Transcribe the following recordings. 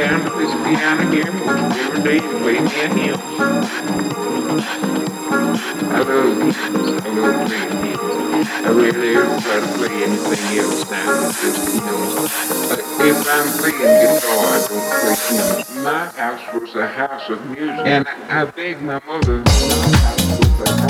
down to this piano game every day and play me a hymn. I love. I love playing. I really ever try to play anything else now. Just if I'm playing guitar, I don't play hymns. My house was a house of music, and I, I begged my mother. My house was a house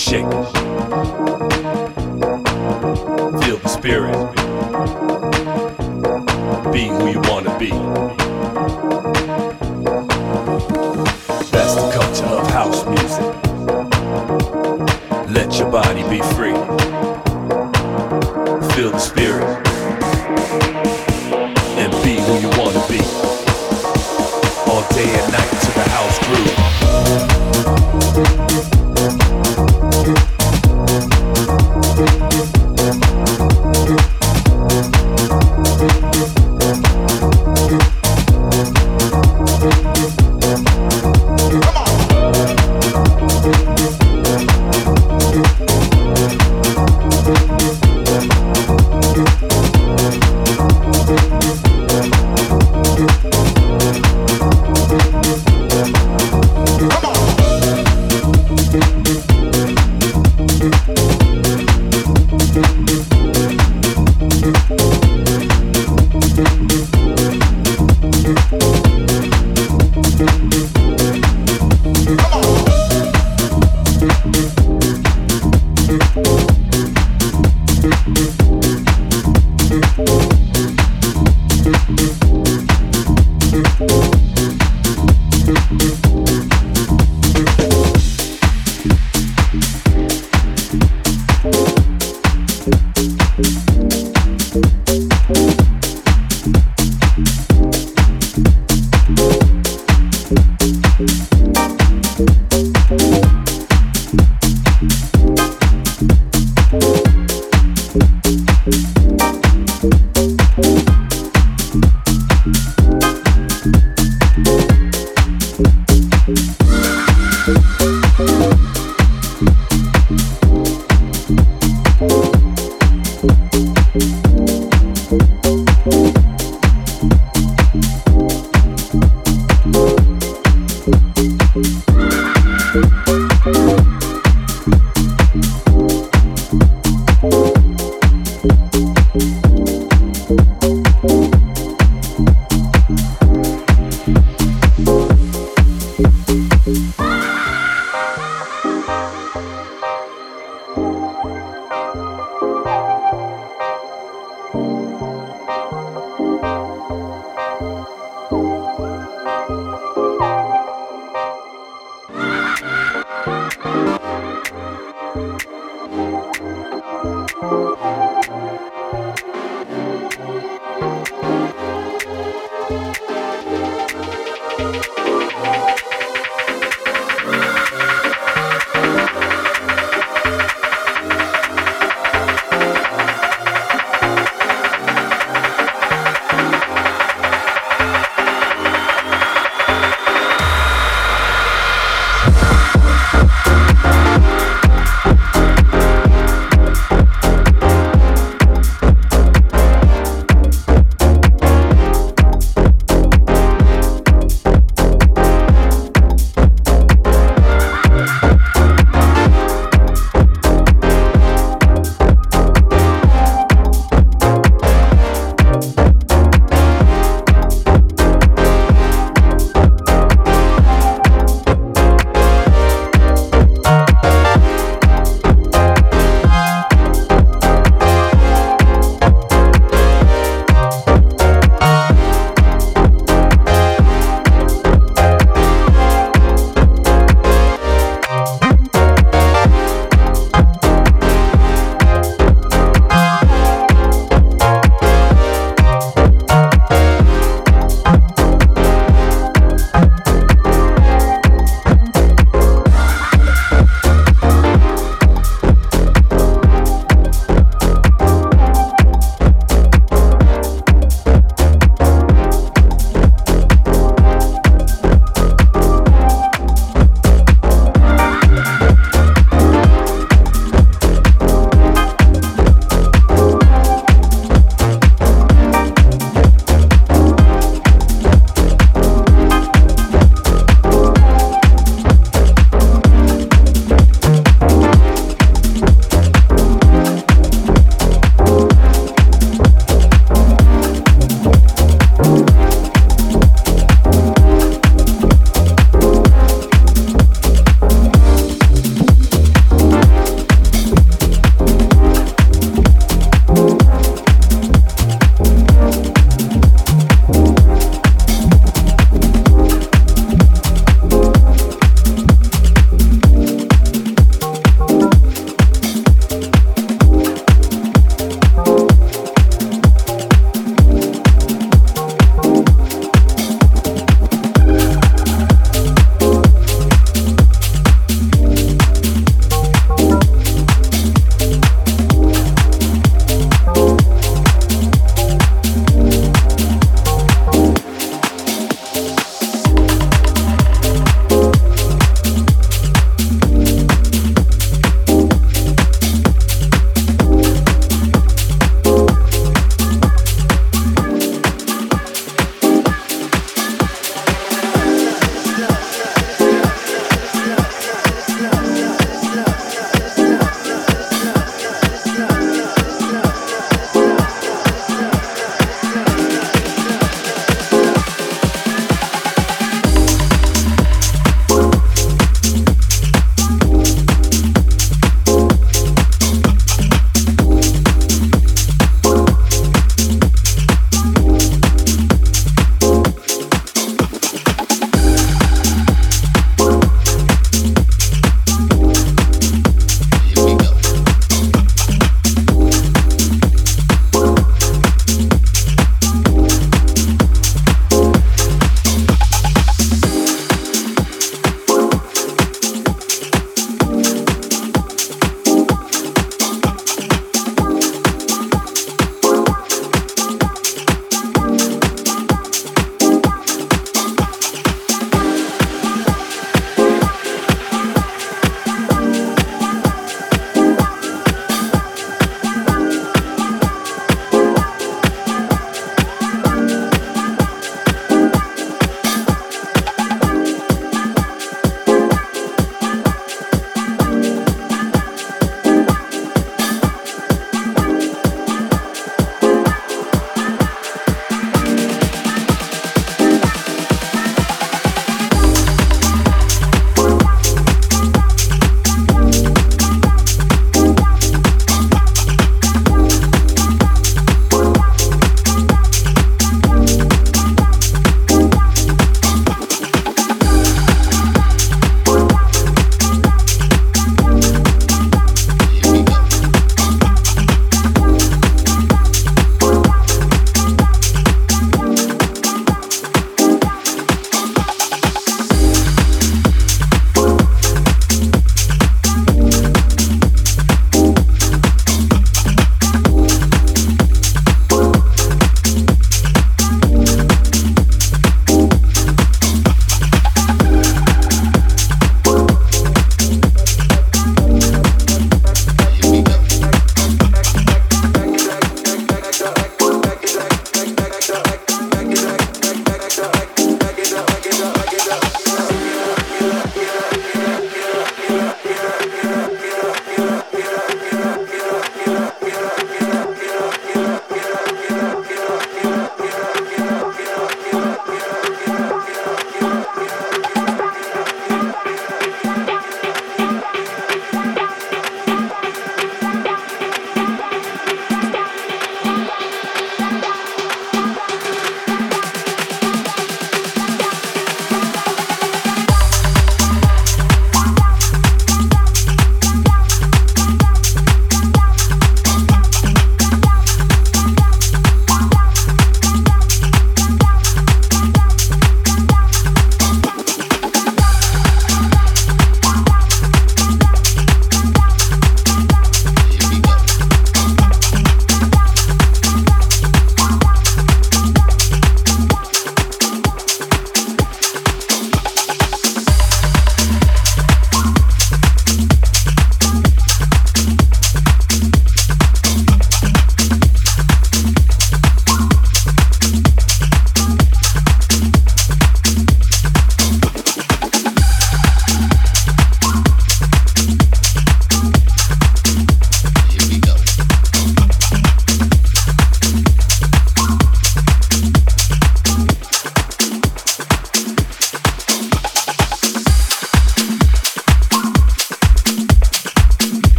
Shake. Feel the spirit. Be who you want to be. That's the culture of house music. Let your body be free. Feel the spirit.